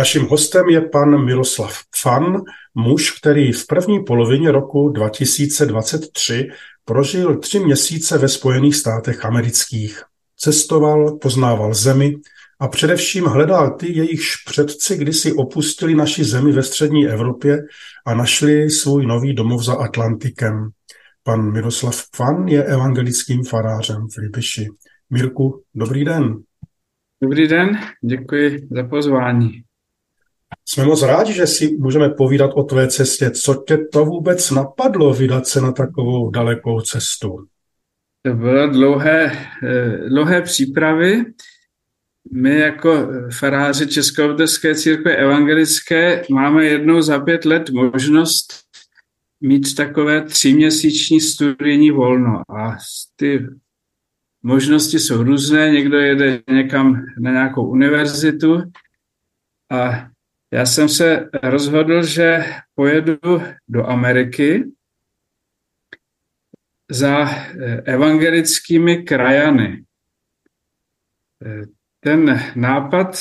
Naším hostem je pan Miroslav Pfan, muž, který v první polovině roku 2023 prožil tři měsíce ve Spojených státech amerických. Cestoval, poznával zemi a především hledal ty, jejichž předci kdysi opustili naši zemi ve střední Evropě a našli svůj nový domov za Atlantikem. Pan Miroslav Pfan je evangelickým farářem v Libiši. Mirku, dobrý den. Dobrý den, děkuji za pozvání. Jsme moc rádi, že si můžeme povídat o tvé cestě. Co tě to vůbec napadlo vydat se na takovou dalekou cestu? To bylo dlouhé, eh, dlouhé přípravy. My jako faráři Českobrské církve evangelické máme jednou za pět let možnost mít takové tříměsíční studijní volno. A ty možnosti jsou různé. Někdo jede někam na nějakou univerzitu a já jsem se rozhodl, že pojedu do Ameriky za eh, evangelickými krajany. Eh, ten nápad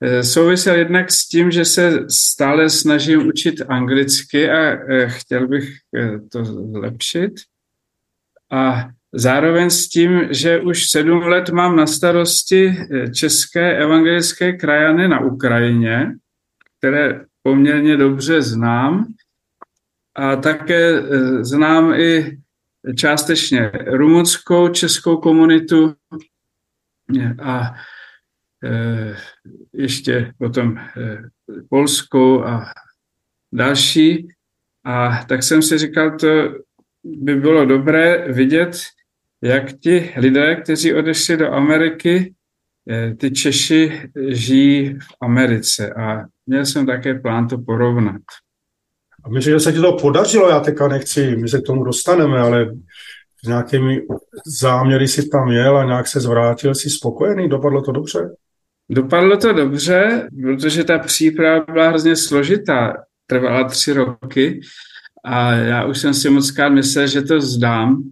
eh, souvisel jednak s tím, že se stále snažím učit anglicky a chtěl bych to zlepšit. A zároveň s tím, že už sedm let mám na starosti české evangelické krajany na Ukrajině které poměrně dobře znám a také e, znám i částečně rumunskou, českou komunitu a e, ještě potom e, polskou a další. A tak jsem si říkal, to by bylo dobré vidět, jak ti lidé, kteří odešli do Ameriky, ty Češi žijí v Americe. A měl jsem také plán to porovnat. A myslím, že se ti to podařilo, já teďka nechci, my se k tomu dostaneme, ale s nějakými záměry si tam jel a nějak se zvrátil, jsi spokojený, dopadlo to dobře? Dopadlo to dobře, protože ta příprava byla hrozně složitá, trvala tři roky a já už jsem si moc krát myslel, že to zdám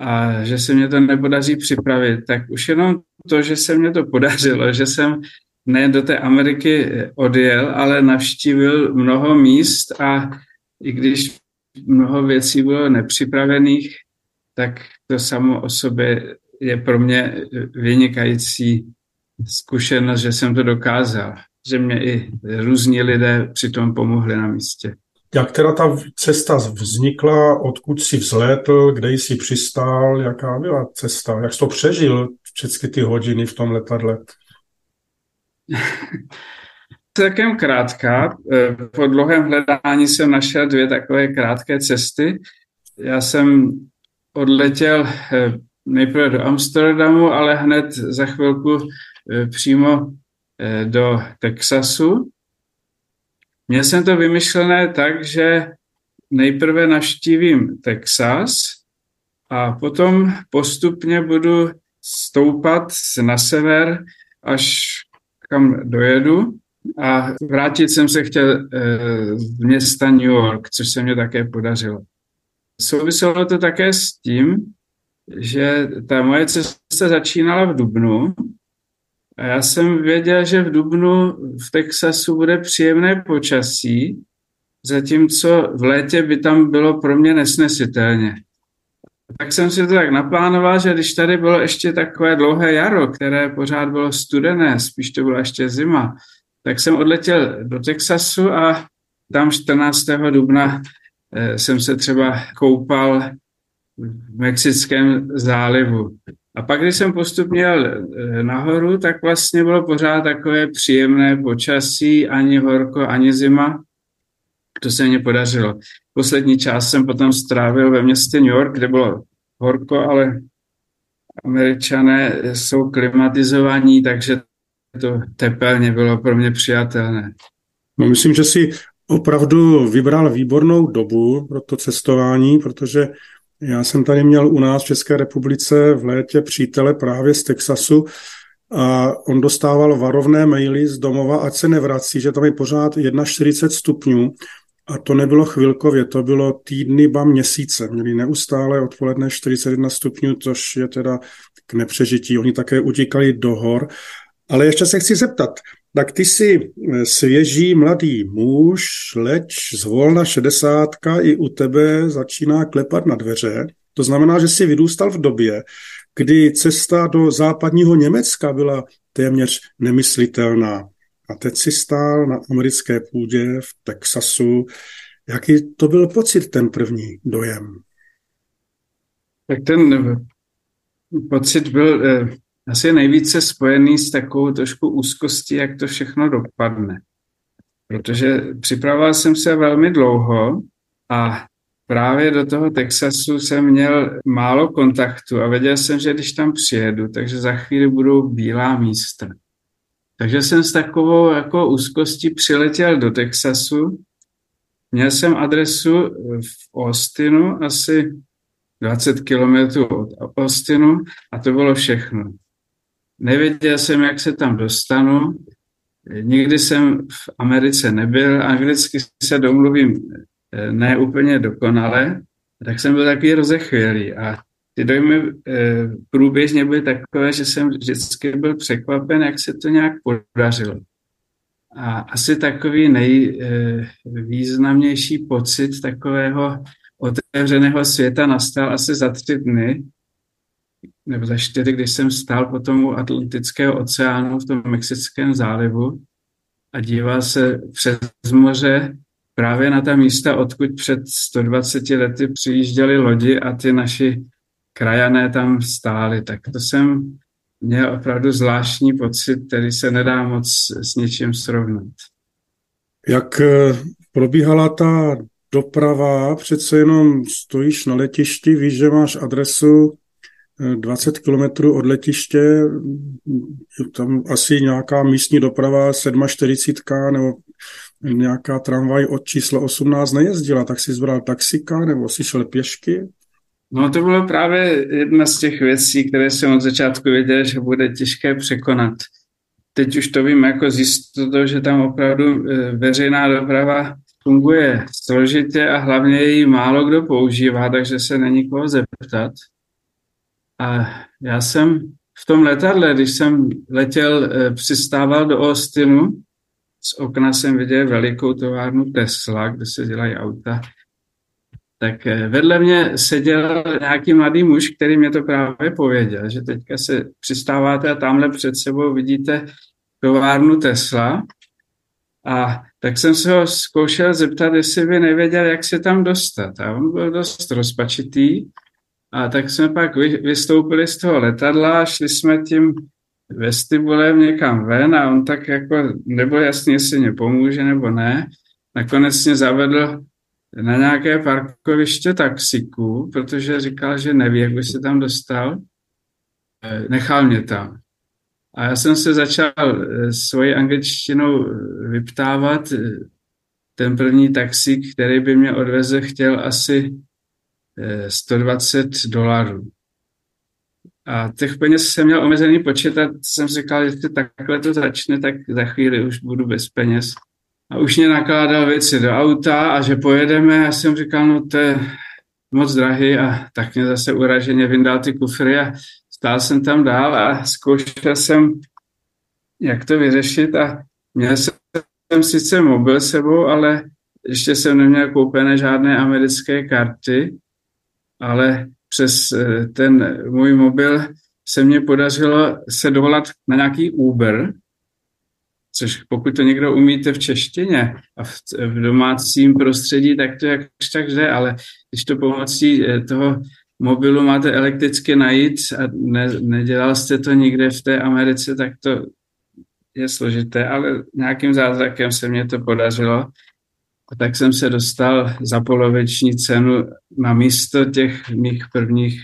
a že se mě to nepodaří připravit, tak už jenom to, že se mě to podařilo, že jsem ne do té Ameriky odjel, ale navštívil mnoho míst a i když mnoho věcí bylo nepřipravených, tak to samo o sobě je pro mě vynikající zkušenost, že jsem to dokázal, že mě i různí lidé přitom pomohli na místě. Jak teda ta cesta vznikla, odkud jsi vzlétl, kde jsi přistál, jaká byla cesta, jak jsi to přežil, všechny ty hodiny v tom letadle? Celkem krátká. Eh, po dlouhém hledání jsem našel dvě takové krátké cesty. Já jsem odletěl eh, nejprve do Amsterdamu, ale hned za chvilku eh, přímo do Texasu. Měl jsem to vymyšlené tak, že nejprve navštívím Texas a potom postupně budu stoupat na sever až kam dojedu a vrátit jsem se chtěl z eh, města New York, což se mě také podařilo. Souviselo to také s tím, že ta moje cesta začínala v Dubnu a já jsem věděl, že v Dubnu v Texasu bude příjemné počasí, zatímco v létě by tam bylo pro mě nesnesitelně. Tak jsem si to tak naplánoval, že když tady bylo ještě takové dlouhé jaro, které pořád bylo studené, spíš to byla ještě zima, tak jsem odletěl do Texasu a tam 14. dubna eh, jsem se třeba koupal v Mexickém zálivu. A pak, když jsem postupně jel eh, nahoru, tak vlastně bylo pořád takové příjemné počasí, ani horko, ani zima. To se mně podařilo. Poslední část jsem potom strávil ve městě New York, kde bylo horko, ale američané jsou klimatizovaní, takže to tepelně bylo pro mě přijatelné. No, myslím, že si opravdu vybral výbornou dobu pro to cestování, protože já jsem tady měl u nás v České republice v létě přítele právě z Texasu a on dostával varovné maily z domova, ať se nevrací, že tam je pořád 41 stupňů a to nebylo chvilkově, to bylo týdny, ba měsíce. Měli neustále odpoledne 41 stupňů, což je teda k nepřežití. Oni také utíkali do hor. Ale ještě se chci zeptat, Tak ty jsi eh, svěží mladý muž, leč zvolna šedesátka i u tebe začíná klepat na dveře. To znamená, že jsi vyrůstal v době, kdy cesta do západního Německa byla téměř nemyslitelná. A teď si stál na americké půdě v Texasu. Jaký to byl pocit, ten první dojem? Tak ten pocit byl eh, asi nejvíce spojený s takovou trošku úzkostí, jak to všechno dopadne. Protože připravoval jsem se velmi dlouho a právě do toho Texasu jsem měl málo kontaktu a věděl jsem, že když tam přijedu, takže za chvíli budou bílá místa. Takže jsem s takovou jako úzkostí přiletěl do Texasu. Měl jsem adresu v Austinu, asi 20 kilometrů od Austinu a to bylo všechno. Nevěděl jsem, jak se tam dostanu. Nikdy jsem v Americe nebyl, anglicky se domluvím eh, ne úplně dokonale, tak jsem byl takový rozechvělý a ty dojmy e, průběžně byly takové, že jsem vždycky byl překvapen, jak se to nějak podařilo. A asi takový nejvýznamnější e, pocit takového otevřeného světa nastal asi za tři dny, nebo za čtyři, když jsem stál po tomu Atlantického oceánu v tom Mexickém zálivu a díval se přes moře právě na ta místa, odkud před 120 lety přijížděly lodi a ty naši krajané tam stáli. Tak to jsem měl opravdu zvláštní pocit, který se nedá moc s něčím srovnat. Jak eh, probíhala ta doprava? Přece jenom stojíš na letišti, víš, že máš adresu 20 kilometrů od letiště, tam asi nějaká místní doprava 47 nebo nějaká tramvaj od čísla 18 nejezdila, tak si zbral taxika nebo si šel pěšky? No to bylo právě jedna z těch věcí, které jsem od začátku věděl, že bude těžké překonat. Teď už to vím jako z jistotou, že tam opravdu e, veřejná doprava funguje složitě a hlavně ji málo kdo používá, takže se není koho zeptat. A já jsem v tom letadle, když jsem letěl, e, přistával do Austinu, z okna jsem viděl velikou továrnu Tesla, kde se dělají auta tak eh, vedle mě seděl nějaký mladý muž, který mě to právě pověděl, že teďka se přistáváte a tamhle před sebou vidíte továrnu Tesla. A tak jsem se ho zkoušel zeptat, jestli by nevěděl, jak se tam dostat. A on byl dost rozpačitý. A tak jsme pak vystoupili z toho letadla šli jsme tím vestibulem někam ven a on tak jako nebyl jasný, jestli mě pomůže nebo ne. Nakonec mě zavedl na nějaké parkoviště taxiku, protože říkal, že neví, jak by se tam dostal. Eh, nechal mě tam. A já jsem se začal eh, svoji angličtinou eh, vyptávat. Ten první taxík, který by mě odvezl, chtěl asi 120 dolarů. A těch peněz jsem měl omezený počet a jsem říkal, že takhle to začne, tak za chvíli už budu bez peněz a už mě nakládal věci do auta a že pojedeme. Já jsem říkal, no to je moc drahý a tak mě zase uraženě vyndal ty kufry a stál jsem tam dál a zkoušel jsem, jak to vyřešit a měl jsem sice mobil sebou, ale ještě jsem neměl koupené žádné americké karty, ale přes eh, ten můj mobil se mně podařilo se dovolat na nějaký Uber, což pokud to někdo umíte v češtině a v, v domácím prostředí, tak to jak tak jde, ale když to pomocí eh, toho mobilu máte elektricky najít a ne, nedělal jste to nikde v té Americe, tak to je složité, ale nějakým zázrakem se mně to podařilo. A tak jsem se dostal za poloviční cenu na místo těch mých prvních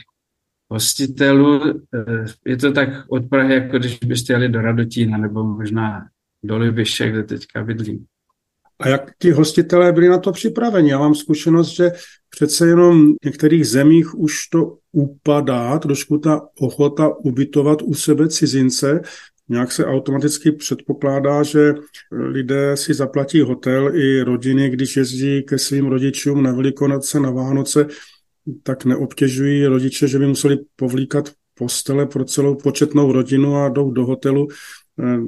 hostitelů. Eh, je to tak od Prahy, jako když byste jeli do Radotína nebo možná do Libiše, kde teďka bydlím. A jak ti hostitelé byli na to připraveni? Já mám zkušenost, že přece jenom v některých zemích už to upadá, trošku ta ochota ubytovat u sebe cizince. Nějak se automaticky předpokládá, že lidé si zaplatí hotel i rodiny, když jezdí ke svým rodičům na Velikonoce, na Vánoce, tak neobtěžují rodiče, že by museli povlíkat postele pro celou početnou rodinu a jdou do hotelu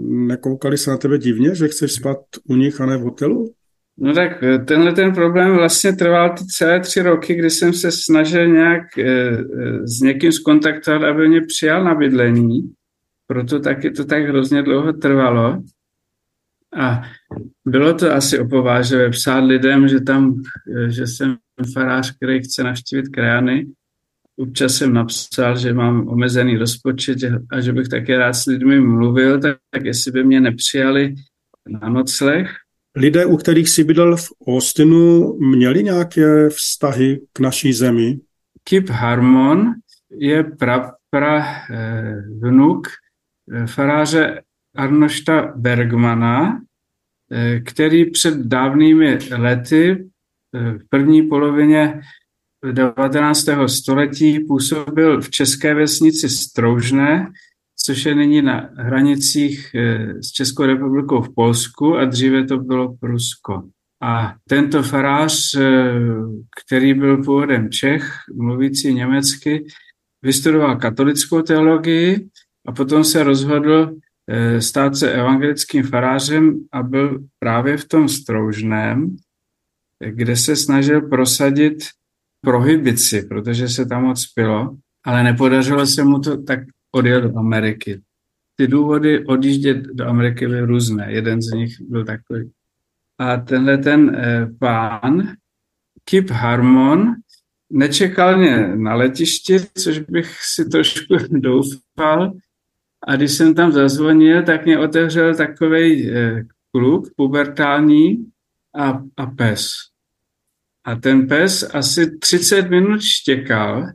nekoukali se na tebe divně, že chceš spát u nich a ne v hotelu? No tak eh, tenhle ten problém vlastně trval ty celé tři roky, kdy jsem se snažil nějak s někým skontaktovat, aby mě přijal na bydlení. Proto taky to tak hrozně dlouho trvalo. A bylo to asi opovážové psát lidem, že tam, že jsem farář, který chce navštívit krajany. Občas jsem napsal, že mám omezený rozpočet a že bych také rád s lidmi mluvil, tak, tak jestli by mě nepřijali na nocleh. Lidé, u kterých jsi bydlel v Austinu, měli nějaké vztahy k naší zemi? Kip Harmon je pra, pra eh, vnuk faráře Arnošta Bergmana, eh, který před dávnými lety v první polovině 19. století působil v české vesnici Stroužné, což je nyní na hranicích eh, s Českou republikou v Polsku a dříve to bylo Prusko. A tento farář, eh, který byl původem Čech, mluvící německy, vystudoval katolickou teologii a potom se rozhodl eh, stát se evangelickým farářem a byl právě v tom Stroužném, kde se snažil prosadit prohibici, protože se tam moc pilo, ale nepodařilo se mu to, tak odjel do Ameriky. Ty důvody odjíždět do Ameriky byly různé. Jeden z nich byl takový. A tenhle ten eh, pán, Kip Harmon, nečekal mě na letišti, což bych si trošku doufal. A když jsem tam zazvonil, tak mě otevřel takový eh, kluk pubertální a, a pes. A ten pes asi 30 minut štěkal.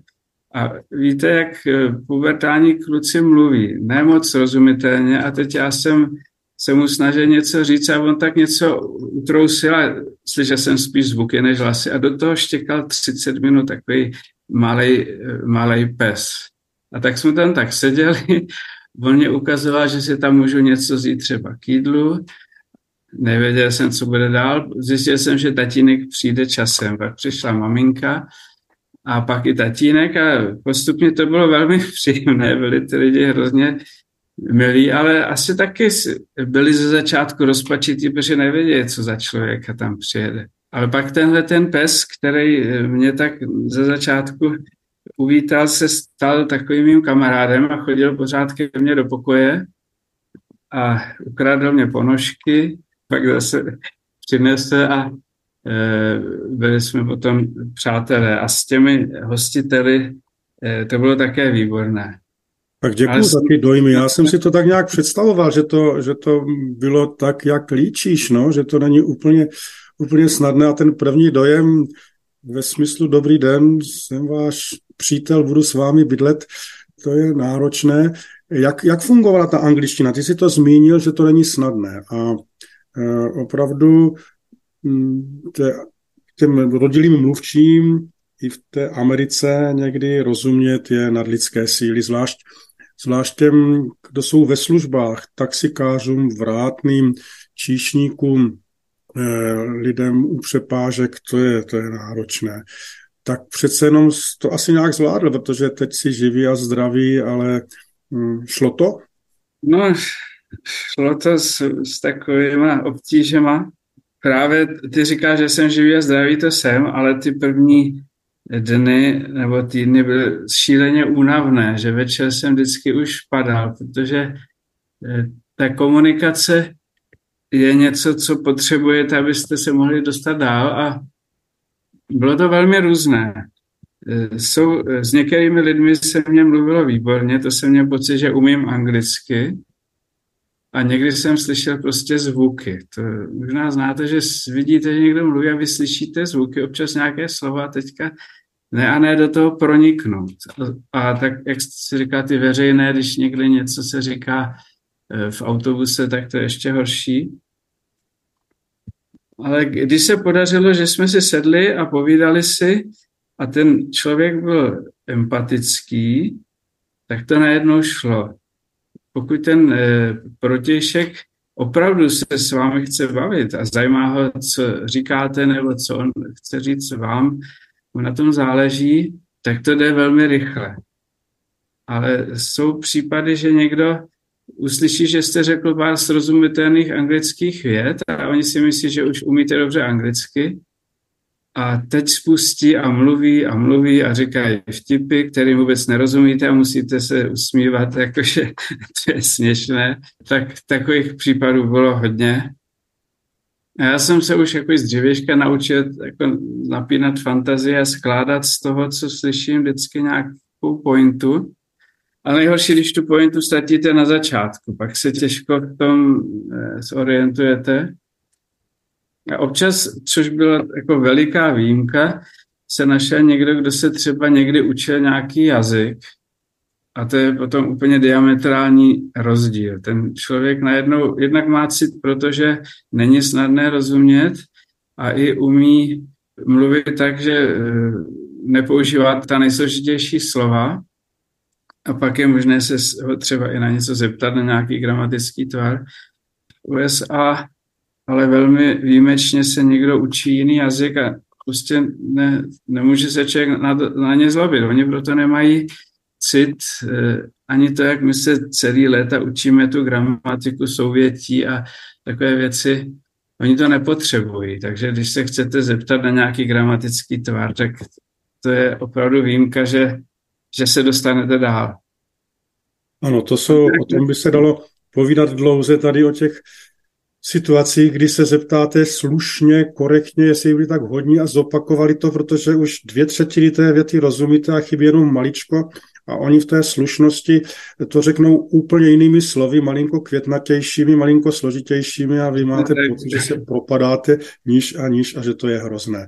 A víte, jak eh, pubertální kluci mluví, nemoc rozumitelně a teď já jsem se mu snažil něco říct a on tak něco utrousil a slyšel jsem spíš zvuky než hlasy. A do toho štěkal 30 minut takový malej, eh, malej pes. A tak jsme tam tak seděli, on mě ukazoval, že si tam můžu něco vzít třeba k jídlu, nevěděl jsem, co bude dál, zjistil jsem, že tatínek přijde časem, pak přišla maminka a pak i tatínek a postupně to bylo velmi příjemné, byli ty lidi hrozně milí, ale asi taky byli ze začátku rozpačití, protože nevěděli, co za člověka tam přijede. Ale pak tenhle ten pes, který mě tak ze začátku uvítal, se stal takovým mým kamarádem a chodil pořád ke mně do pokoje a ukradl mě ponožky, pak zase přinesl a Eh, byli jsme potom přátelé a s těmi hostiteli eh, to bylo také výborné. Tak děkuji za ty dojmy. Já jsem si to tak nějak představoval, že to, že to bylo tak, jak líčíš, no? že to není úplně, úplně snadné a ten první dojem ve smyslu dobrý den, jsem váš přítel, budu s vámi bydlet, to je náročné. Jak, jak fungovala ta angličtina? Ty jsi to zmínil, že to není snadné a e, opravdu Mm, těm rodilým mluvčím i v té Americe někdy rozumět je nadlidské síly, zvlášť, zvlášť těm, kdo jsou ve službách, taxikářům, vrátným, číšníkům, lidem u přepážek, to je, to je náročné. Tak přece jenom to asi nějak zvládl, protože teď si živý a zdravý, ale hm, šlo to? No, šlo to s, s takovýma obtížema, právě ty říkáš, že jsem živý a zdravý, to jsem, ale ty první dny nebo týdny byly šíleně únavné, že večer jsem vždycky už padal, protože eh, ta komunikace je něco, co potřebujete, abyste se mohli dostat dál a bylo to velmi různé. Eh, jsou, s některými lidmi se mě mluvilo výborně, to jsem měl pocit, že umím anglicky, a někdy jsem slyšel prostě zvuky. To možná znáte, že vidíte, že někdo mluví a vy slyšíte zvuky, občas nějaké slova teďka ne a ne do toho proniknout. A, a tak, jak si říká ty veřejné, když někdy něco se říká e, v autobuse, tak to je ještě horší. Ale když se podařilo, že jsme si sedli a povídali si a ten člověk byl empatický, tak to najednou šlo pokud ten eh, protějšek opravdu se s vámi chce bavit a zajímá ho, co říkáte nebo co on chce říct vám, mu na tom záleží, tak to jde velmi rychle. Ale jsou případy, že někdo uslyší, že jste řekl pár srozumitelných anglických vět a oni si myslí, že už umíte dobře anglicky. A teď spustí a mluví a mluví a říkají vtipy, které vůbec nerozumíte a musíte se usmívat, jakože to je směšné. Tak takových případů bylo hodně. A já jsem se už jako z dřívěžka naučil jako napínat fantazii a skládat z toho, co slyším, vždycky nějakou pointu. Ale nejhorší, když tu pointu ztratíte na začátku, pak se těžko v tom eh, zorientujete. A občas, což byla jako veliká výjimka, se našel někdo, kdo se třeba někdy učil nějaký jazyk a to je potom úplně diametrální rozdíl. Ten člověk najednou jednak má cit, protože není snadné rozumět a i umí mluvit tak, že eh, nepoužívá ta nejsložitější slova a pak je možné se třeba i na něco zeptat, na nějaký gramatický tvar. V USA ale velmi výjimečně se někdo učí jiný jazyk a prostě ne, nemůže se člověk na, na ně zlobit. Oni proto nemají cit, eh, ani to, jak my se celý léta učíme tu gramatiku souvětí a takové věci, oni to nepotřebují. Takže když se chcete zeptat na nějaký gramatický tvar, tak to je opravdu výjimka, že, že se dostanete dál. Ano, to jsou, o tom by se dalo povídat dlouze tady o těch situacích, kdy se zeptáte slušně, korektně, jestli byli tak hodní a zopakovali to, protože už dvě třetiny té věty rozumíte a chybí jenom maličko a oni v té slušnosti to řeknou úplně jinými slovy, malinko květnatějšími, malinko složitějšími a vy máte pocit, že se propadáte níž a níž a že to je hrozné.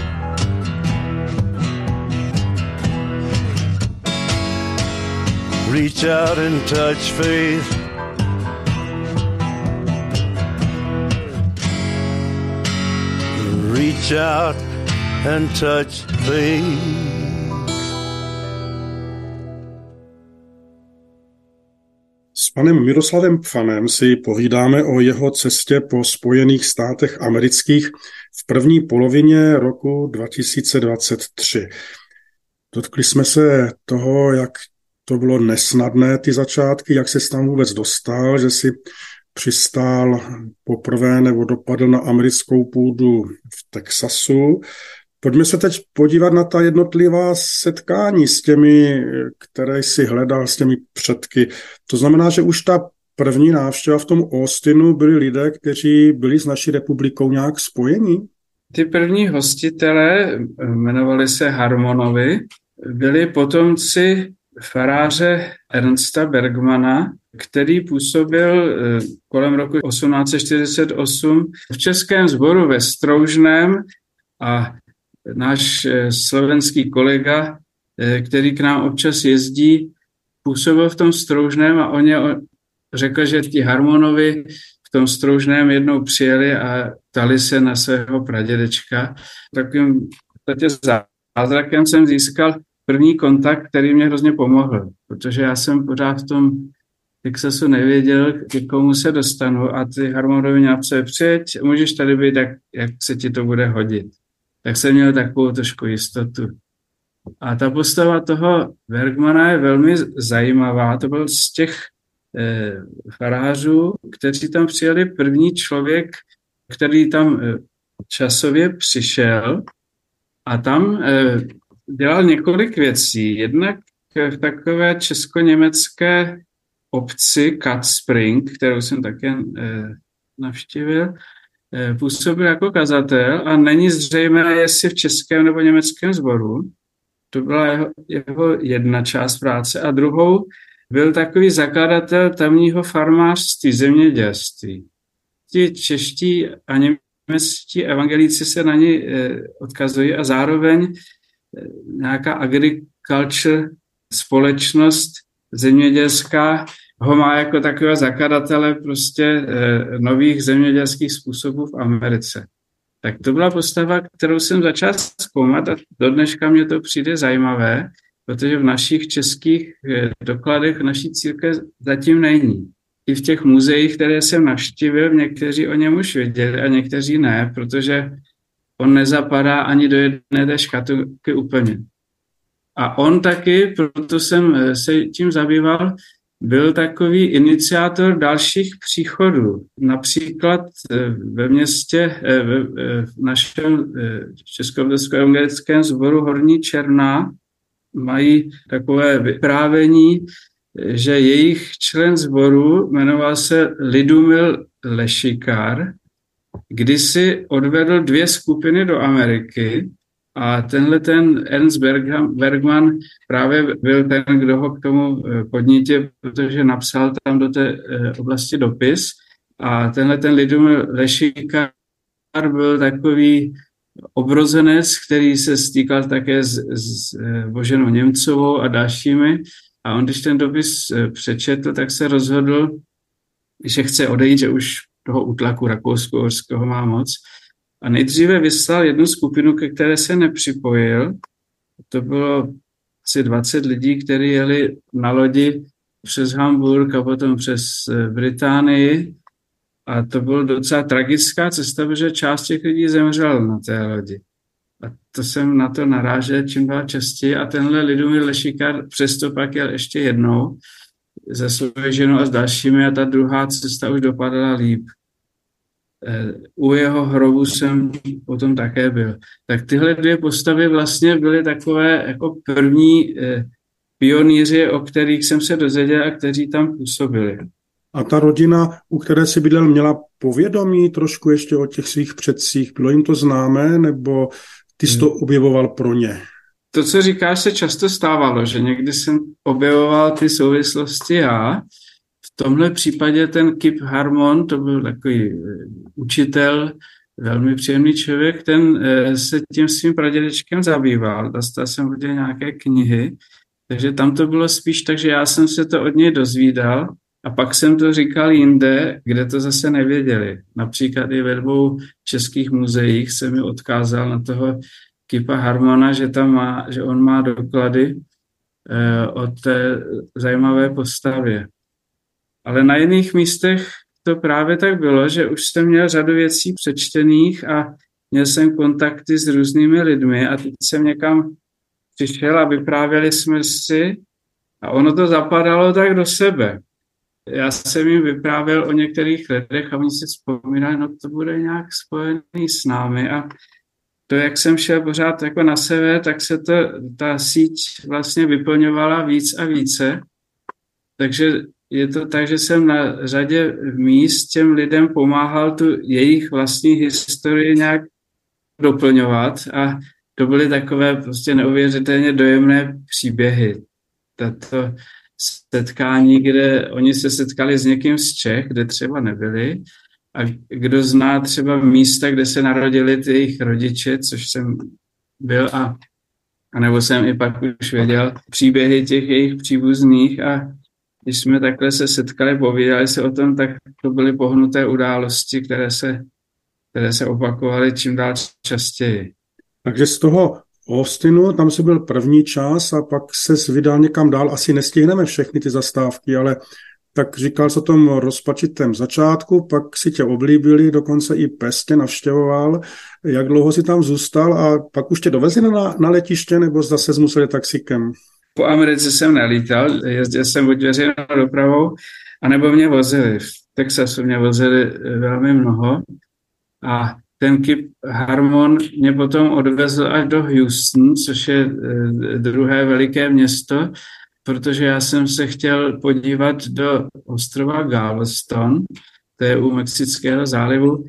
Reach out and touch faith. reach out and touch base. S panem Miroslavem Pfanem si povídáme o jeho cestě po Spojených státech amerických v první polovině roku 2023. Dotkli jsme se toho, jak to bylo nesnadné, ty začátky, jak se tam vůbec dostal, že si přistál poprvé nebo dopadl na americkou půdu v Texasu. Pojďme se teď podívat na ta jednotlivá setkání s těmi, které si hledal, s těmi předky. To znamená, že už ta první návštěva v tom Austinu byli lidé, kteří byli s naší republikou nějak spojení? Ty první hostitelé jmenovali se Harmonovi, byli potomci faráře Ernsta Bergmana, který působil eh, kolem roku 1848 v Českém sboru ve Stroužném a náš eh, slovenský kolega, eh, který k nám občas jezdí, působil v tom Stroužném a on je řekl, že ti Harmonovi v tom Stroužném jednou přijeli a tali se na svého pradědečka. Takovým zázrakem jsem získal první kontakt, který mě hrozně pomohl, protože já jsem pořád v tom Texasu nevěděl, k komu se dostanu a ty harmonovi napsali, přijeď, můžeš tady být, jak, jak se ti to bude hodit. Tak jsem měl takovou trošku jistotu. A ta postava toho Bergmana je velmi zajímavá. To byl z těch eh, farářů, kteří tam přijeli první člověk, který tam eh, časově přišel a tam eh, dělal několik věcí. Jednak v takové česko-německé obci Cut Spring, kterou jsem také eh, navštívil, eh, působil jako kazatel a není zřejmé, jestli v českém nebo německém sboru. To byla jeho, jeho jedna část práce. A druhou byl takový zakladatel tamního farmářství, zemědělství. Ti čeští a němečtí evangelíci se na ně eh, odkazují a zároveň nějaká agriculture společnost zemědělská ho má jako takového zakladatele prostě eh, nových zemědělských způsobů v Americe. Tak to byla postava, kterou jsem začal zkoumat a do dneška mě to přijde zajímavé, protože v našich českých eh, dokladech naší církve zatím není. I v těch muzeích, které jsem navštívil, někteří o něm už věděli a někteří ne, protože on nezapadá ani do jedné té škatulky úplně. A on taky, proto jsem eh, se tím zabýval, byl takový iniciátor dalších příchodů. Například eh, ve městě, eh, v našem Českovědském evangelickém sboru Horní Černá mají takové vyprávění, že jejich člen sboru jmenoval se Lidumil Lešikár kdysi odvedl dvě skupiny do Ameriky a tenhle ten Ernst Bergman právě byl ten, kdo ho k tomu eh, podnítil, protože napsal tam do té eh, oblasti dopis a tenhle ten Lidumil Lešikar byl takový obrozenec, který se stýkal také s, s eh, Boženou Němcovou a dalšími. A on, když ten dopis přečetl, tak se rozhodl, že chce odejít, že už toho útlaku rakousko-horského má moc. A nejdříve vyslal jednu skupinu, ke které se nepřipojil. To bylo asi 20 lidí, kteří jeli na lodi přes Hamburg a potom přes eh, Británii. A to byla docela tragická cesta, protože část těch lidí zemřel na té lodi. A to jsem na to narážel čím dál častěji. A tenhle Lidumír Lešikar přesto pak jel ještě jednou se svou ženou a s dalšími a ta druhá cesta už dopadala líp. Eh, u jeho hrobu jsem potom také byl. Tak tyhle dvě postavy vlastně byly takové jako první eh, pionýři, o kterých jsem se dozvěděl a kteří tam působili. A ta rodina, u které si bydlel, měla povědomí trošku ještě o těch svých předcích? Bylo jim to známé, nebo ty jsi to hmm. objevoval pro ně? To, co říkáš, se často stávalo, že někdy jsem objevoval ty souvislosti já. V tomhle případě ten Kip Harmon, to byl takový eh, učitel, velmi příjemný člověk, ten eh, se tím svým pradědečkem zabýval, dostal jsem hodně nějaké knihy, takže tam to bylo spíš tak, že já jsem se to od něj dozvídal A pak jsem to říkal jinde, kde to zase nevěděli. Například i ve dvou českých muzeích se mi odkázal na toho Kipa Harmona, že, tam má, že on má doklady eh, o té zajímavé postavě. Ale na jiných místech to právě tak bylo, že už jsem měl řadu věcí přečtených a měl jsem kontakty s různými lidmi a teď jsem někam přišel a vyprávěli jsme si a ono to zapadalo tak do sebe. Já jsem jim vyprávěl o některých letech a oni si vzpomínali, no to bude nějak spojený s námi a to, jak jsem šel pořád jako na sever, tak se to, ta síť vlastně vyplňovala víc a více. Takže je to tak, že jsem na řadě míst těm lidem pomáhal tu jejich vlastní historii nějak doplňovat a to byly takové prostě neuvěřitelně dojemné příběhy. Tato setkání, kde oni se setkali s někým z Čech, kde třeba nebyli, a kdo zná třeba místa, kde se narodili ty jejich rodiče, což jsem byl a, a nebo jsem i pak už věděl příběhy těch jejich příbuzných a když jsme takhle se setkali, povídali se o tom, tak to byly pohnuté události, které se, které se opakovaly čím dál častěji. Takže z toho Austinu, tam se byl první čas a pak se vydal někam dál. Asi nestihneme všechny ty zastávky, ale tak říkal se o tom rozpačitém začátku, pak si tě oblíbili, dokonce i pestě navštěvoval. Jak dlouho si tam zůstal a pak už tě dovezli na, na letiště, nebo zase museli taxikem? Po Americe jsem nelítal, jezdil jsem buď veřejnou dopravou, anebo mě vozili. V Texasu mě vozili eh, velmi mnoho a ten Kip Harmon mě potom odvezl až do Houston, což je eh, druhé veliké město, protože já jsem se chtěl podívat do ostrova Galveston, to je u Mexického zálivu,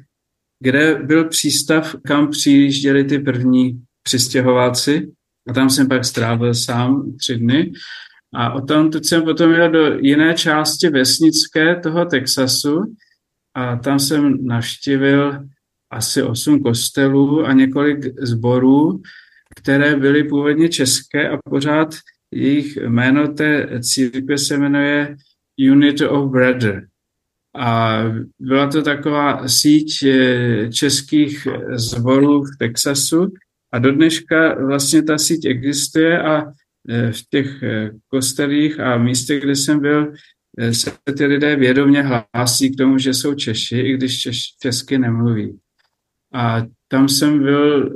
kde byl přístav, kam přijížděli ty první přistěhováci a tam jsem pak strávil sám tři dny. A o tom teď jsem potom jel do jiné části vesnické toho Texasu a tam jsem navštívil asi osm kostelů a několik zborů, které byly původně české a pořád jejich jméno té církve se jmenuje Unity of Brother. A byla to taková síť eh, českých zborů v Texasu a do dneška vlastně ta síť existuje a eh, v těch eh, kostelích a místech, kde jsem byl, se ty lidé vědomě hlásí k tomu, že jsou Češi, i když češ, česky nemluví. A tam jsem byl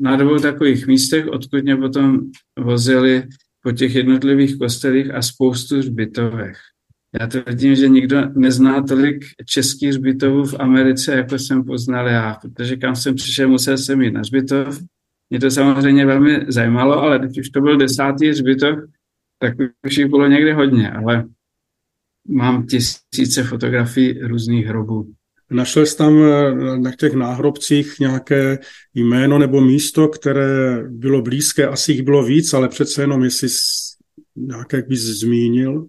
na dvou takových místech, odkud mě potom vozili po těch jednotlivých kostelích a spoustu hřbitovech. Já tvrdím, že nikdo nezná tolik českých hřbitovů v Americe, jako jsem poznal já, protože kam jsem přišel, musel jsem jít na hřbitov. Mě to samozřejmě velmi zajímalo, ale teď už to byl desátý hřbitov, tak už jich bylo někde hodně, ale mám tisíce fotografií různých hrobů. Našel jsi tam eh, na těch náhrobcích nějaké jméno nebo místo, které bylo blízké, asi jich bylo víc, ale přece jenom, jestli nějaké bys zmínil?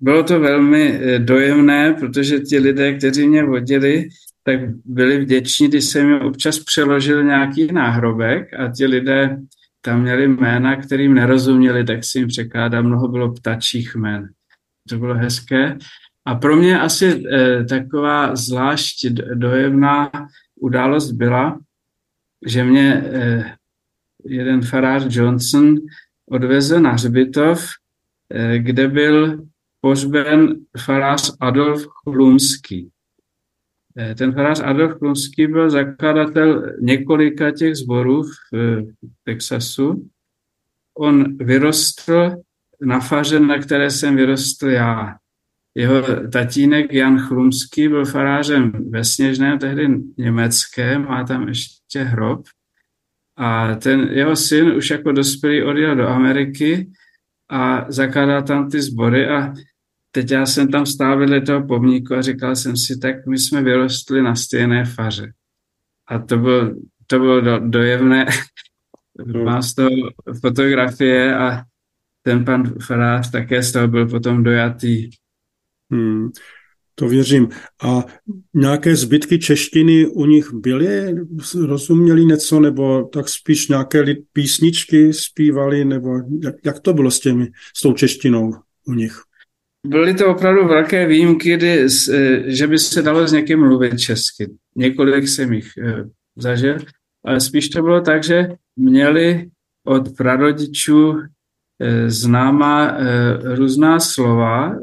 Bylo to velmi eh, dojemné, protože ti lidé, kteří mě vodili, tak byli vděční, když jsem jim občas přeložil nějaký náhrobek a ti lidé tam měli jména, kterým nerozuměli, tak si jim překládá, mnoho bylo ptačích jmén. To bylo hezké. A pro mě asi eh, taková zvlášť dojemná událost byla, že mě eh, jeden farář Johnson odvezl na hřbitov, eh, kde byl pohřben farář Adolf Chlumský. Ten farář Adolf Chlumský byl zakladatel několika těch zborů v eh, Texasu. On vyrostl na faře, na které jsem vyrostl já. Jeho tatínek Jan Chrumský byl farářem ve Sněžném, tehdy německé, má tam ještě hrob. A ten jeho syn už jako dospělý odjel do Ameriky a zakládal tam ty sbory a teď já jsem tam stál vedle toho pomníku a říkal jsem si, tak my jsme vyrostli na stejné faře. A to bylo, to bylo do, dojemné. Mám z toho fotografie a ten pan farář také z toho byl potom dojatý. Hmm, to věřím. A nějaké zbytky češtiny u nich byly? Rozuměli něco, nebo tak spíš nějaké písničky zpívali, nebo jak, jak to bylo s těmi, s tou češtinou u nich? byly to opravdu velké výjimky, kdy, že by se dalo s někým mluvit česky. Několik jsem jich zažil, ale spíš to bylo tak, že měli od prarodičů známá různá slova,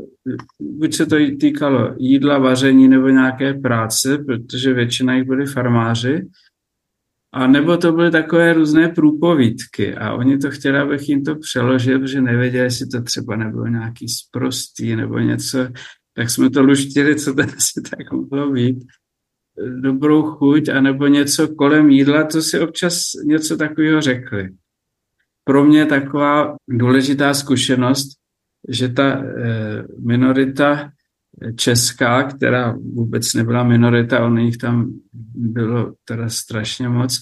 buď se to týkalo jídla, vaření nebo nějaké práce, protože většina jich byli farmáři, a nebo to byly takové různé průpovídky a oni to chtěli, abych jim to přeložil, protože nevěděli, jestli to třeba nebylo nějaký sprostý nebo něco, tak jsme to luštili, co to asi tak mohlo být. Dobrou chuť, anebo něco kolem jídla, to si občas něco takového řekli. Pro mě taková důležitá zkušenost, že ta eh, minorita česká, která vůbec nebyla minorita, on jich tam bylo teda strašně moc,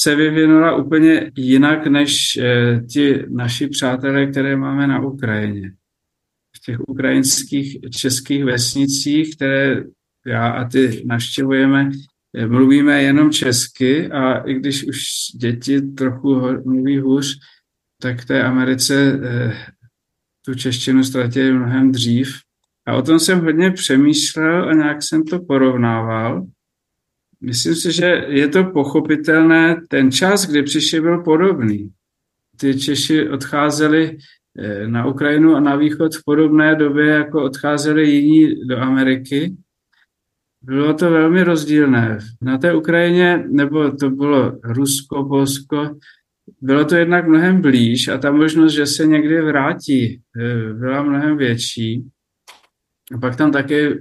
se vyvinula úplně jinak než eh, ti naši přátelé, které máme na Ukrajině. V těch ukrajinských českých vesnicích, které já a ty naštěvujeme, eh, mluvíme jenom česky a i když už děti trochu mluví hůř, tak té Americe tu češtinu ztratili mnohem dřív. A o tom jsem hodně přemýšlel a nějak jsem to porovnával. Myslím si, že je to pochopitelné. Ten čas, kdy přišli, byl podobný. Ty Češi odcházeli eh, na Ukrajinu a na východ v podobné době, jako odcházeli jiní do Ameriky. Bylo to velmi rozdílné. Na té Ukrajině, nebo to bylo Rusko, Polsko, bylo to jednak mnohem blíž a ta možnost, že se někdy vrátí, eh, byla mnohem větší. A pak tam také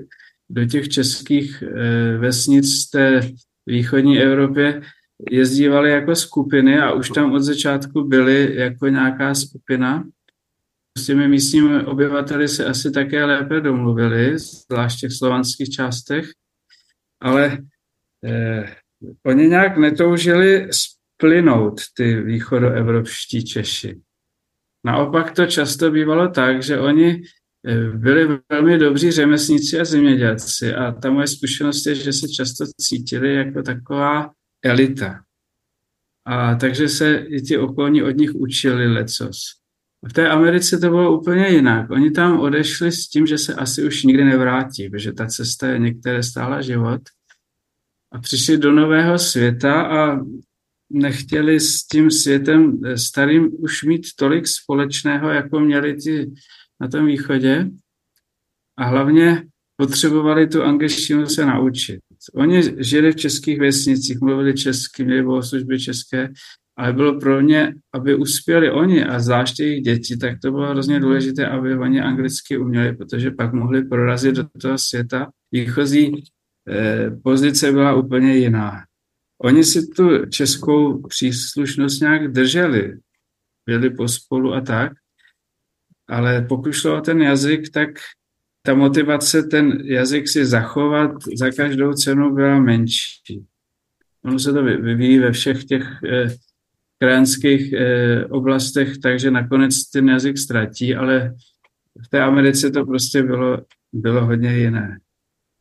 do těch českých eh, vesnic té východní Evropě jezdívali jako skupiny a už tam od začátku byly jako nějaká skupina. S těmi místními obyvateli se asi také lépe domluvili, zvlášť v těch slovanských částech, ale eh, oni nějak netoužili splynout ty východoevropští Češi. Naopak to často bývalo tak, že oni Eh, byli velmi dobří řemeslníci a zemědělci a ta moje zkušenost je, že se často cítili jako taková elita. A takže se i ti okolní od nich učili lecos. V té Americe to bylo úplně jinak. Oni tam odešli s tím, že se asi už nikdy nevrátí, protože ta cesta je některé stála život. A přišli do nového světa a nechtěli s tím světem starým už mít tolik společného, jako měli ti na tom východě a hlavně potřebovali tu angličtinu se naučit. Oni žili v českých vesnicích, mluvili česky, měli bohoslužby české, ale bylo pro ně, aby uspěli oni a zvláště jejich děti, tak to bylo hrozně důležité, aby oni anglicky uměli, protože pak mohli prorazit do toho světa. Výchozí eh, pozice byla úplně jiná. Oni si tu českou příslušnost nějak drželi, byli pospolu a tak, ale pokud šlo o ten jazyk, tak ta motivace ten jazyk si zachovat za každou cenu byla menší. Ono se to vyvíjí ve všech těch eh, krajinských eh, oblastech, takže nakonec ten jazyk ztratí, ale v té Americe to prostě bylo, bylo hodně jiné.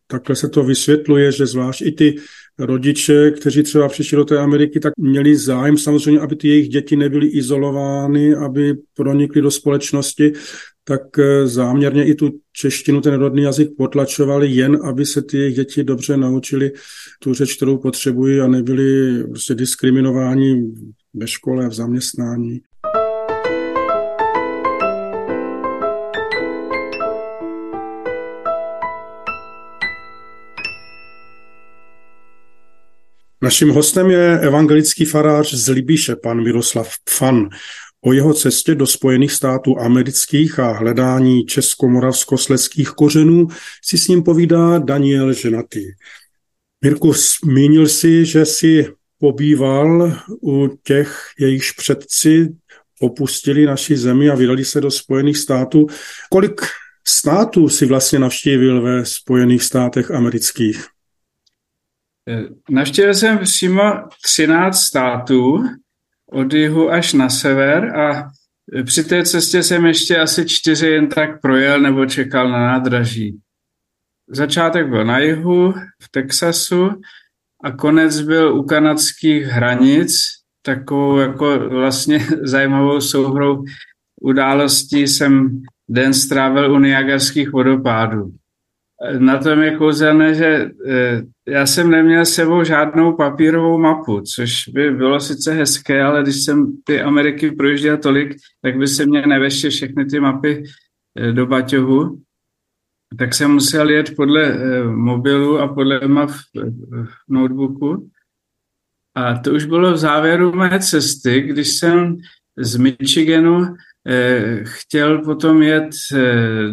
Takhle se to vysvětluje, že zvlášť i ty rodiče, kteří třeba přišli do té Ameriky, tak měli zájem samozřejmě, aby ty jejich děti nebyly izolovány, aby pronikly do společnosti, tak eh, záměrně i tu češtinu, ten rodný jazyk potlačovali jen, aby se ty jejich děti dobře naučili tu řeč, kterou potřebují a nebyli prostě diskriminováni ve škole v zaměstnání. Naším hostem je evangelický farář z Libiše, pan Miroslav Pfan. O jeho cestě do Spojených států amerických a hledání českomoravskosleských kořenů si s ním povídá Daniel Ženatý. Mirku, zmínil si, že si pobýval u těch, jejichž předci opustili naši zemi a vydali se do Spojených států. Kolik států si vlastně navštívil ve Spojených státech amerických? Navštívil jsem přímo 13 států, od jihu až na sever a při té cestě jsem ještě asi čtyři jen tak projel nebo čekal na nádraží. Začátek byl na jihu, v Texasu a konec byl u kanadských hranic, takovou jako vlastně zajímavou souhrou událostí jsem den strávil u Niagarských vodopádů. Na tom je kouzelné, že eh, já jsem neměl s sebou žádnou papírovou mapu, což by bylo sice hezké, ale když jsem ty Ameriky projížděl tolik, tak by se mě nevešly všechny ty mapy eh, do baťohu. Tak jsem musel jet podle eh, mobilu a podle map v notebooku. A to už bylo v závěru mé cesty, když jsem z Michiganu chtěl potom jet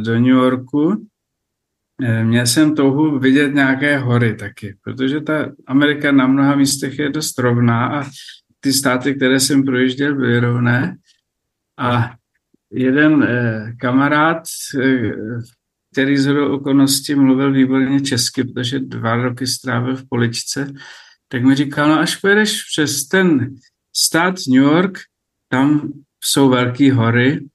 do New Yorku Eh, měl jsem touhu vidět nějaké hory taky, protože ta Amerika na mnoha místech je dost rovná a ty státy, které jsem projížděl, byly rovné. A jeden eh, kamarád, eh, který z okolností mluvil výborně česky, protože dva roky strávil v poličce, tak mi říkal, no až pojedeš přes ten stát New York, tam jsou velké hory,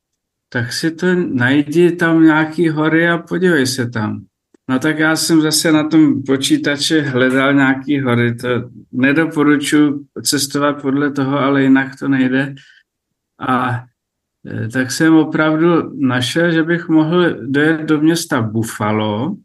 tak si to najdi tam nějaký hory a podívej se tam. No tak já jsem zase na tom počítači hledal nějaký hory. To nedoporučuji cestovat podle toho, ale jinak to nejde. A e, tak jsem opravdu našel, že bych mohl dojet do města Buffalo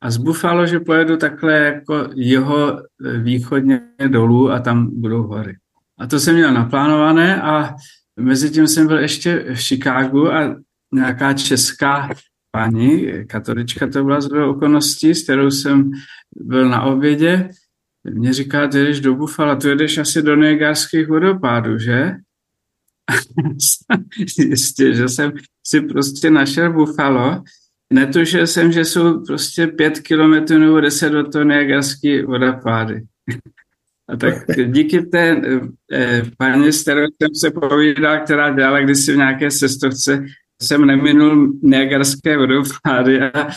a z Buffalo, že pojedu takhle jako jeho e, východně dolů a tam budou hory. A to jsem měl naplánované a mezi tím jsem byl ještě v Chicagu a nějaká česká paní, katolička to byla z okolností, s kterou jsem byl na obědě, mě říká, ty jdeš do Bufala, tu jedeš asi do Niagarských vodopádů, že? Jistě, že jsem si prostě našel Buffalo, netušil jsem, že jsou prostě pět kilometrů nebo deset do toho Niagarský vodopády. A tak díky té eh, paní, s kterou jsem se povídal, která dělala kdysi v nějaké cestovce, jsem neminul Niagarské vodopády a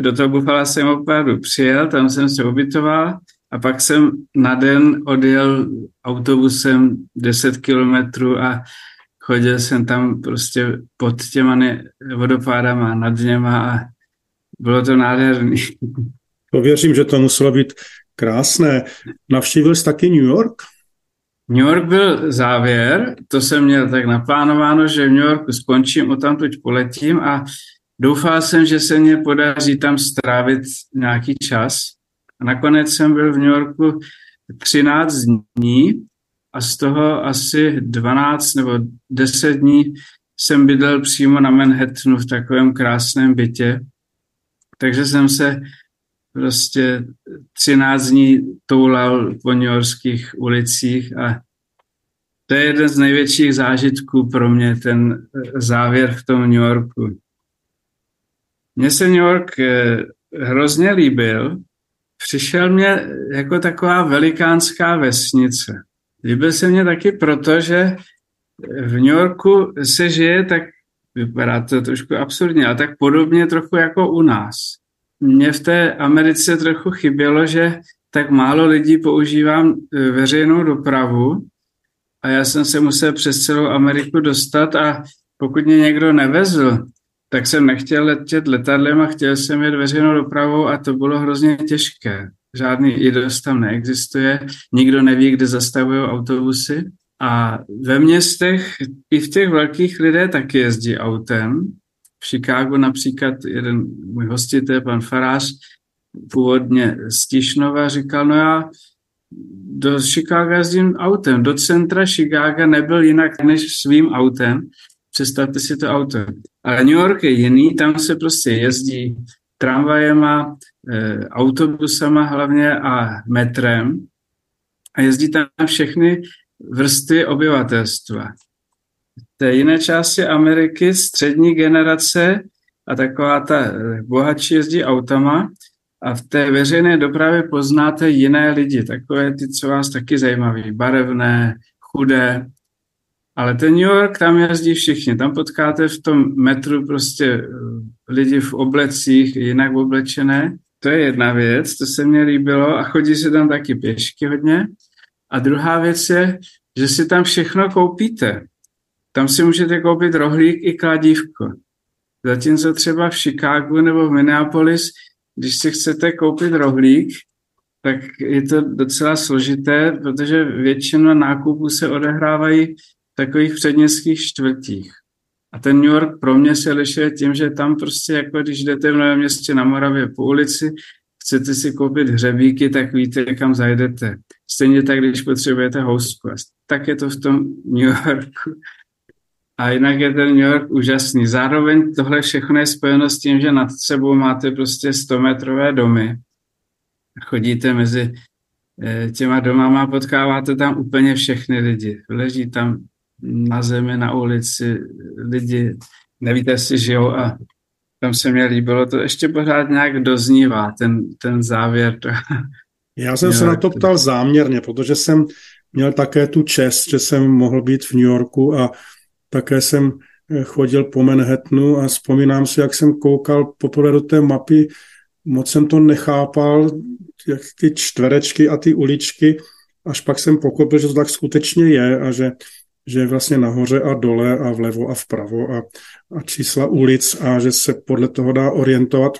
do toho Bufala jsem opravdu přijel, tam jsem se ubytoval a pak jsem na den odjel autobusem 10 kilometrů a chodil jsem tam prostě pod těma vodopádama, nad něma a bylo to nádherný. To věřím, že to muselo být krásné. Navštívil jsi taky New York? New York byl závěr, to jsem měl tak naplánováno, že v New Yorku skončím, o tamtuť poletím a doufal jsem, že se mě podaří tam strávit nějaký čas. A nakonec jsem byl v New Yorku 13 dní a z toho asi 12 nebo 10 dní jsem bydlel přímo na Manhattanu v takovém krásném bytě. Takže jsem se prostě 13 dní toulal po newyorských ulicích a to je jeden z největších zážitků pro mě, ten závěr v tom New Yorku. Mně se New York eh, hrozně líbil. Přišel mě jako taková velikánská vesnice. Líbil se mě taky proto, že v New Yorku se žije tak, vypadá to trošku absurdně, ale tak podobně trochu jako u nás mně v té Americe trochu chybělo, že tak málo lidí používá e, veřejnou dopravu a já jsem se musel přes celou Ameriku dostat a pokud mě někdo nevezl, tak jsem nechtěl letět letadlem a chtěl jsem jet veřejnou dopravou a to bylo hrozně těžké. Žádný IDOS tam neexistuje, nikdo neví, kde zastavují autobusy. A ve městech i v těch velkých lidé taky jezdí autem, v Chicagu například jeden můj hostitel, pan Farář, původně z Tišnova, říkal, no já do Chicago jezdím autem. Do centra Chicago nebyl jinak než svým autem. Představte si to auto. Ale New York je jiný, tam se prostě jezdí tramvajema, e, autobusama hlavně a metrem a jezdí tam všechny vrstvy obyvatelstva té jiné části Ameriky střední generace a taková ta eh, bohatší jezdí autama a v té veřejné dopravě poznáte jiné lidi, takové ty, co vás taky zajímaví, barevné, chudé. Ale ten New York, tam jezdí všichni. Tam potkáte v tom metru prostě eh, lidi v oblecích, jinak oblečené. To je jedna věc, to se mně líbilo a chodí se tam taky pěšky hodně. A druhá věc je, že si tam všechno koupíte. Tam si můžete koupit rohlík i kladívko. Zatímco třeba v Chicagu nebo v Minneapolis, když si chcete koupit rohlík, tak je to docela složité, protože většina nákupů se odehrávají v takových předměstských čtvrtích. A ten New York pro mě se lišuje tím, že tam prostě jako když jdete v Novém městě na Moravě po ulici, chcete si koupit hřebíky, tak víte, kam zajdete. Stejně tak, když potřebujete housku. Tak je to v tom New Yorku. A jinak je ten New York úžasný. Zároveň tohle všechno je spojeno s tím, že nad sebou máte prostě 100 metrové domy. Chodíte mezi eh, těma domama, potkáváte tam úplně všechny lidi. Leží tam na zemi, na ulici lidi, nevíte, jestli žijou a tam se mi líbilo, to ještě pořád nějak doznívá, ten, ten závěr. To, Já jsem se na to ptal záměrně, protože jsem měl také tu čest, že jsem mohl být v New Yorku a také jsem eh, chodil po Manhattanu a vzpomínám si, jak jsem koukal poprvé do té mapy, moc jsem to nechápal, jak ty čtverečky a ty uličky, až pak jsem pochopil, že to tak skutečně je a že, že je vlastně nahoře a dole a vlevo a vpravo a, a čísla ulic a že se podle toho dá orientovat.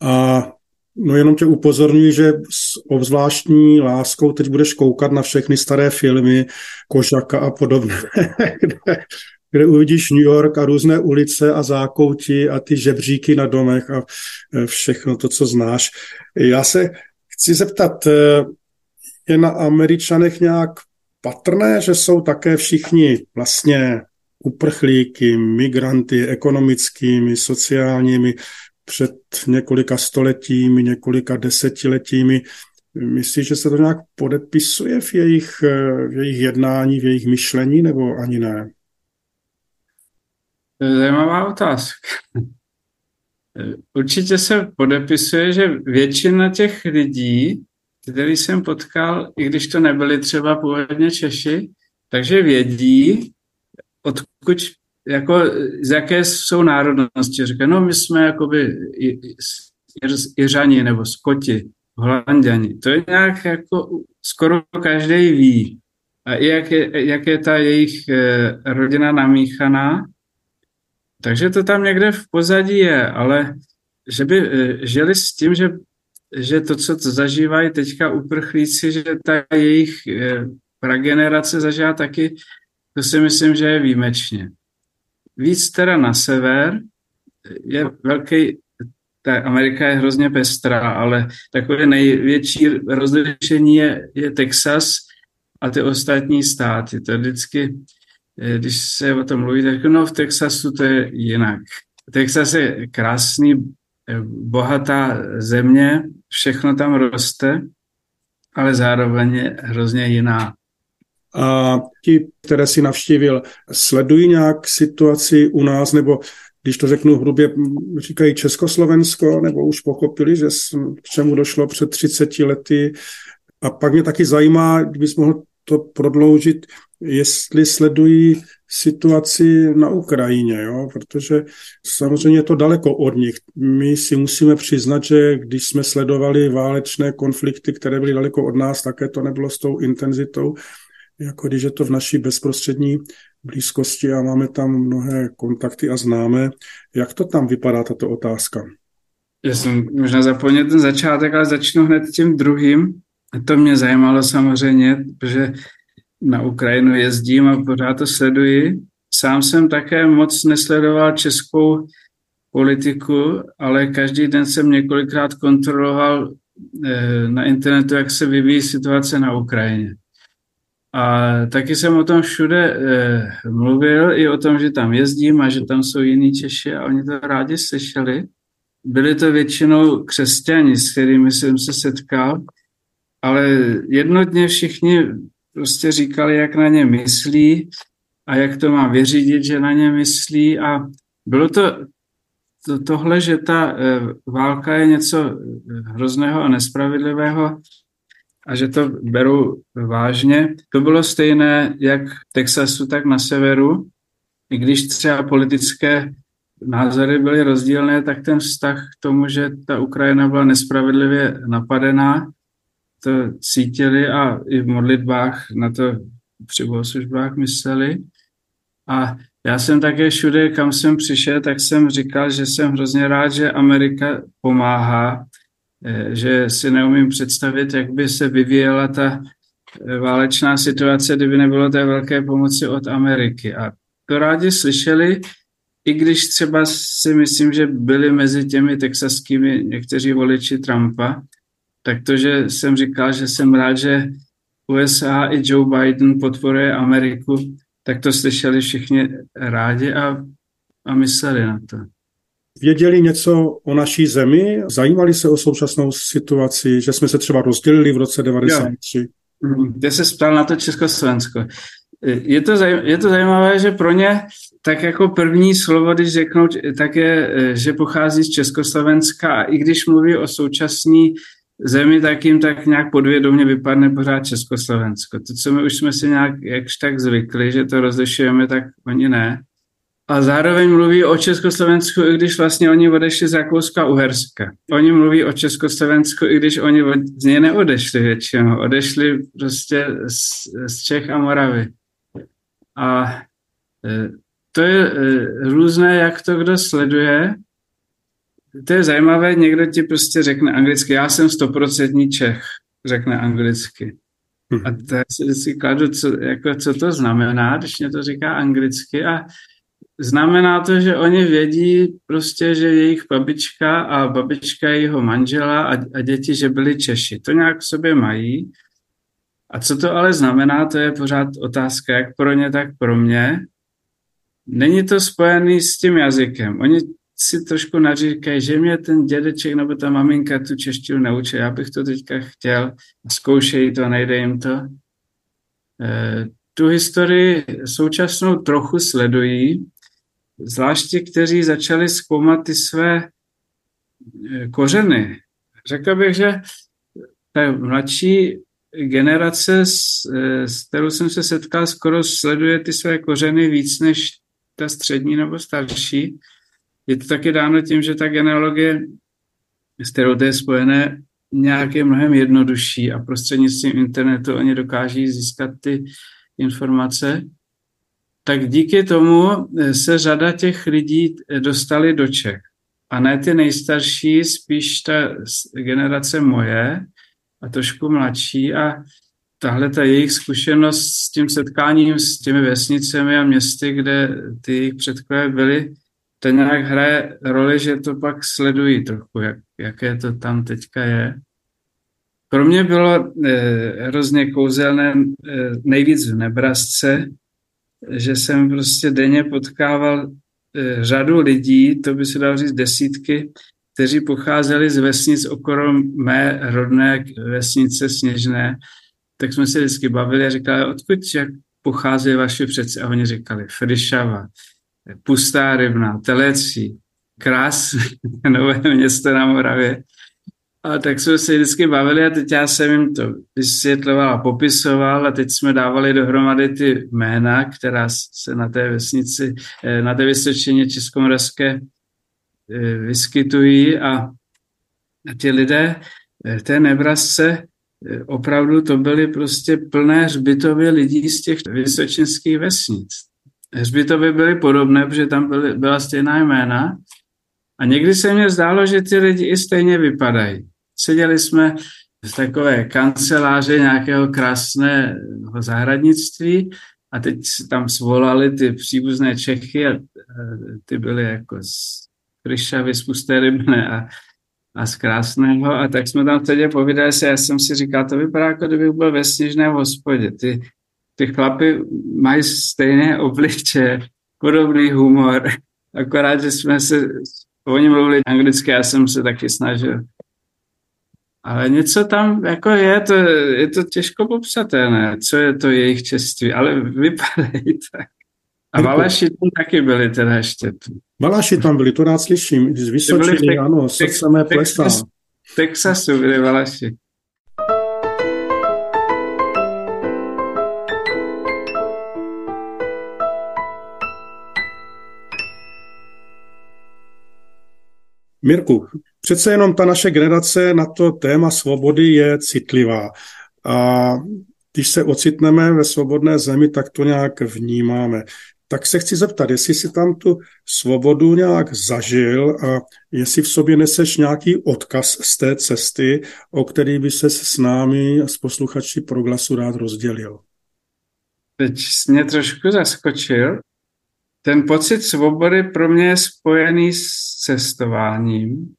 A No jenom tě upozorňuji, že s obzvláštní láskou teď budeš koukat na všechny staré filmy, Kožaka a podobné, kde, kde uvidíš New York a různé ulice a zákouti a ty žebříky na domech a e, všechno to, co znáš. Já se chci zeptat, e, je na Američanech nějak patrné, že jsou také všichni vlastně uprchlíky, migranty ekonomickými, sociálními, před několika stoletími, několika desetiletími. Myslíš, že se to nějak podepisuje v jejich, v jejich jednání, v jejich myšlení, nebo ani ne? Zajímavá otázka. Určitě se podepisuje, že většina těch lidí, který jsem potkal, i když to nebyli třeba původně Češi, takže vědí, odkud jako, z jaké jsou národnosti. Říkají, no my jsme jakoby Iřani nebo Skoti, Holanděni. To je nějak jako skoro každý ví. A jak je, jak je ta jejich eh, rodina namíchaná. Takže to tam někde v pozadí je, ale že by eh, žili s tím, že, že to, co to zažívají teďka uprchlíci, že ta jejich eh, pragenerace zažívá taky, to si myslím, že je výjimečně. Víc teda na sever je velký, ta Amerika je hrozně pestrá, ale takové největší rozlišení je, je Texas a ty ostatní státy. To vždycky, eh, když se o tom mluví, tak no v Texasu to je jinak. Texas je krásný, eh, bohatá země, všechno tam roste, ale zároveň je hrozně jiná. A ti, které si navštívil, sledují nějak situaci u nás, nebo když to řeknu hrubě, říkají Československo, nebo už pochopili, že k čemu došlo před 30 lety. A pak mě taky zajímá, kdybys mohl to prodloužit, jestli sledují situaci na Ukrajině, jo? protože samozřejmě je to daleko od nich. My si musíme přiznat, že když jsme sledovali válečné konflikty, které byly daleko od nás, také to nebylo s tou intenzitou, jako když je to v naší bezprostřední blízkosti a máme tam mnohé kontakty a známe. Jak to tam vypadá, tato otázka? Já jsem možná zapomněl ten začátek, ale začnu hned tím druhým. To mě zajímalo samozřejmě, protože na Ukrajinu jezdím a pořád to sleduji. Sám jsem také moc nesledoval českou politiku, ale každý den jsem několikrát kontroloval eh, na internetu, jak se vyvíjí situace na Ukrajině. A taky jsem o tom všude eh, mluvil, i o tom, že tam jezdím a že tam jsou jiní Češi a oni to rádi slyšeli. Byli to většinou křesťani, s kterými jsem se setkal, ale jednotně všichni prostě říkali, jak na ně myslí a jak to má vyřídit, že na ně myslí a bylo to, to tohle, že ta eh, válka je něco eh, hrozného a nespravedlivého, a že to berou vážně. To bylo stejné jak v Texasu, tak na severu. I když třeba politické názory byly rozdílné, tak ten vztah k tomu, že ta Ukrajina byla nespravedlivě napadená, to cítili a i v modlitbách na to při bohoslužbách mysleli. A já jsem také všude, kam jsem přišel, tak jsem říkal, že jsem hrozně rád, že Amerika pomáhá že si neumím představit, jak by se vyvíjela ta eh, válečná situace, kdyby nebylo té velké pomoci od Ameriky. A to rádi slyšeli, i když třeba si myslím, že byli mezi těmi texaskými někteří voliči Trumpa, tak to, že jsem říkal, že jsem rád, že USA i Joe Biden podporuje Ameriku, tak to slyšeli všichni rádi a, a mysleli na to. Věděli něco o naší zemi? Zajímali se o současnou situaci, že jsme se třeba rozdělili v roce 1993? Já se ptal na to Československo. Je to, zaj, je to zajímavé, že pro ně tak jako první slovo, když řeknou, tak je, že pochází z Československa a i když mluví o současné zemi, tak jim tak nějak podvědomě vypadne pořád Československo. To, co my už jsme si nějak jakž tak zvykli, že to rozlišujeme, tak oni ne. A zároveň mluví o Československu, i když vlastně oni odešli z Rakouska a Uherska. Oni mluví o Československu, i když oni z něj neodešli většinou. Odešli prostě z, z Čech a Moravy. A e, to je e, různé, jak to kdo sleduje. To je zajímavé, někdo ti prostě řekne anglicky, já jsem stoprocentní Čech, řekne anglicky. A mhm. to si vždycky kladu, co, jako, co to znamená, když mě to říká anglicky a znamená to, že oni vědí prostě, že jejich babička a babička jeho manžela a, a děti, že byli Češi. To nějak v sobě mají. A co to ale znamená, to je pořád otázka, jak pro ně, tak pro mě. Není to spojený s tím jazykem. Oni si trošku naříkají, že mě ten dědeček nebo ta maminka tu češtinu naučí, já bych to teďka chtěl, zkoušejí to, nejde jim to. E, tu historii současnou trochu sledují, zvláště kteří začali zkoumat ty své eh, kořeny. Řekl bych, že ta mladší generace, s, eh, s kterou jsem se setkal, skoro sleduje ty své kořeny víc než ta střední nebo starší. Je to taky dáno tím, že ta genealogie, s kterou to je spojené, nějak je mnohem jednodušší a prostřednictvím internetu oni dokáží získat ty informace tak díky tomu eh, se řada těch lidí eh, dostali do Čech. A ne ty nejstarší, spíš ta generace moje a trošku mladší a tahle ta jejich zkušenost s tím setkáním s těmi vesnicemi a městy, kde ty jejich předkové byly, to nějak hraje roli, že to pak sledují trochu, jak, jaké to tam teďka je. Pro mě bylo eh, hrozně kouzelné eh, nejvíc v Nebrasce, že jsem prostě denně potkával eh, řadu lidí, to by se dalo říct desítky, kteří pocházeli z vesnic okolo mé rodné vesnice Sněžné, tak jsme se vždycky bavili a říkali, odkud jak pochází vaše předci? A oni říkali, Frišava, Pustá rybna, Telecí, krásné nové město na Moravě. A tak jsme se vždycky bavili a teď já jsem jim to vysvětloval a popisoval a teď jsme dávali dohromady ty jména, která se na té vesnici, eh, na té Vysočině Českomoravské eh, vyskytují a ti lidé v té Nebrasce eh, opravdu to byly prostě plné hřbitovy lidí z těch vysočinských vesnic. Hřbitovy byly podobné, protože tam byly, byla stejná jména a někdy se mně zdálo, že ty lidi i stejně vypadají. Seděli jsme v takové kanceláře nějakého krásného zahradnictví a teď tam svolali ty příbuzné Čechy a ty byly jako z Kryšavy, z Pusté Rybné a, a z Krásného a tak jsme tam teď povídali se, já jsem si říkal, to vypadá, jako kdybych byl ve sněžné hospodě. Ty, ty chlapy mají stejné obliče, podobný humor, akorát, že jsme se, oni mluvili anglicky, já jsem se taky snažil ale něco tam jako je, to, je to těžko popsatelné, co je to jejich čeství, ale vypadají tak. A Valaši tam taky byli teda ještě. Valaši tam byli, to rád slyším, z Vysočiny, ano, srdce mé plesá. Texasu byli Valaši. Mirku, přece jenom ta naše generace na to téma svobody je citlivá. A když se ocitneme ve svobodné zemi, tak to nějak vnímáme. Tak se chci zeptat, jestli si tam tu svobodu nějak zažil a jestli v sobě neseš nějaký odkaz z té cesty, o který by se s námi, s posluchači proglasu rád rozdělil. Teď mě trošku zaskočil, ten pocit svobody pro mě je spojený s cestováním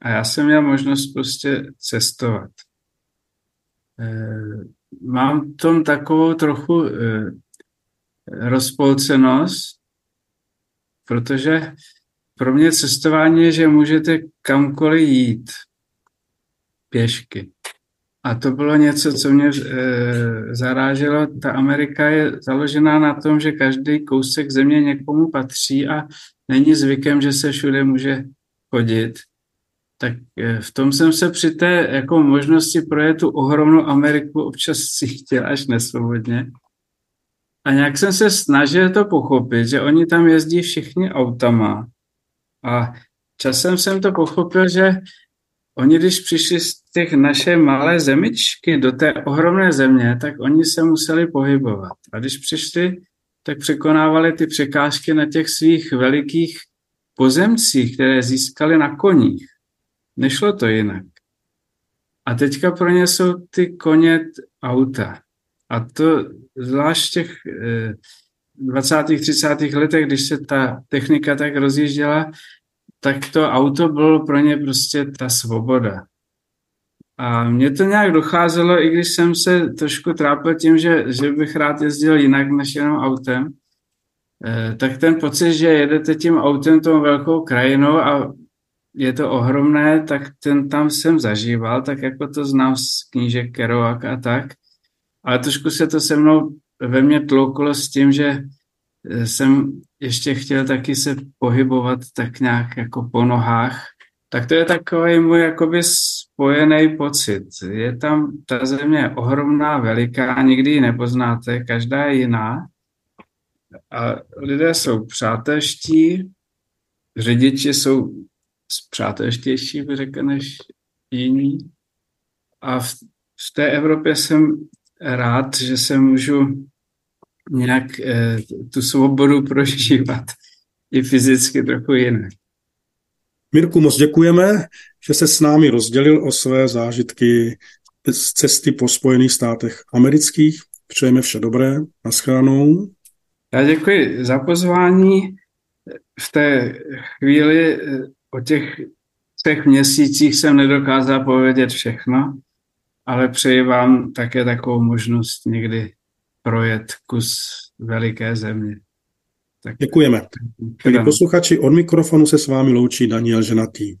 a já jsem měl možnost prostě cestovat. Eh, mám tom takovou trochu eh, rozpolcenost, protože pro mě cestování je, že můžete kamkoliv jít pěšky. A to bylo něco, co mě e, zaráželo. Ta Amerika je založená na tom, že každý kousek země někomu patří a není zvykem, že se všude může chodit. Tak e, v tom jsem se při té jako možnosti projet tu ohromnou Ameriku občas cítil až nesvobodně. A nějak jsem se snažil to pochopit, že oni tam jezdí všichni autama. A časem jsem to pochopil, že oni, když přišli z těch naše malé zemičky do té ohromné země, tak oni se museli pohybovat. A když přišli, tak překonávali ty překážky na těch svých velikých pozemcích, které získali na koních. Nešlo to jinak. A teďka pro ně jsou ty koně auta. A to zvlášť v těch 20. Eh, 30. letech, když se ta technika tak rozjížděla, tak to auto bylo pro ně prostě ta svoboda. A mně to nějak docházelo, i když jsem se trošku trápil tím, že, že bych rád jezdil jinak než jenom autem, eh, tak ten pocit, že jedete tím autem tou velkou krajinou a je to ohromné, tak ten tam jsem zažíval, tak jako to znám z knížek Kerouac a tak. Ale trošku se to se mnou ve mně tlouklo s tím, že jsem ještě chtěl taky se pohybovat tak nějak jako po nohách, tak to je takový můj jakoby spojený pocit. Je tam, ta země ohromná, veliká, nikdy ji nepoznáte, každá je jiná. A lidé jsou přátelští, řidiči jsou přátelštější, bych řekl, než jiní. A v, v té Evropě jsem rád, že se můžu nějak eh, tu svobodu prožívat i fyzicky trochu jinak. Mirku, moc děkujeme, že se s námi rozdělil o své zážitky z cesty po Spojených státech amerických. Přejeme vše dobré. Naschledanou. Já děkuji za pozvání. V té chvíli eh, o těch třech měsících jsem nedokázal povědět všechno, ale přeji vám také takovou možnost někdy projet kus veliké země. Tak, Děkujeme. Milí posluchači, od mikrofonu se s vámi loučí Daniel Ženatý.